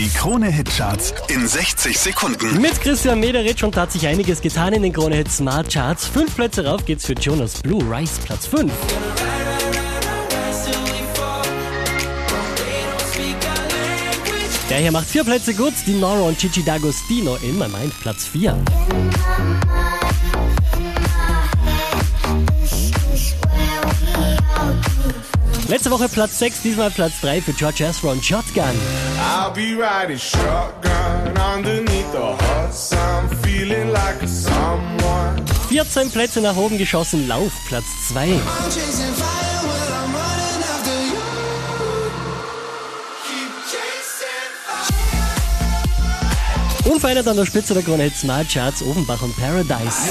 Die Krone-Hitcharts in 60 Sekunden. Mit Christian Mederitsch und da hat sich einiges getan in den Krone Hit Smart Charts. Fünf Plätze rauf geht's für Jonas Blue, Rice Platz 5. Der hier macht vier Plätze gut, die Nora und Gigi D'Agostino in My Mind Platz 4. Letzte Woche Platz 6, diesmal Platz 3 für George Ezra und Shotgun. I'll be riding shotgun underneath the hot sun, feeling like someone. 14 Plätze nach oben geschossen, Lauf Platz 2. I'm chasing fire when I'm running after you. Keep chasing fire. Unverändert an der Spitze der Krone Smart Charts Offenbach und Paradise.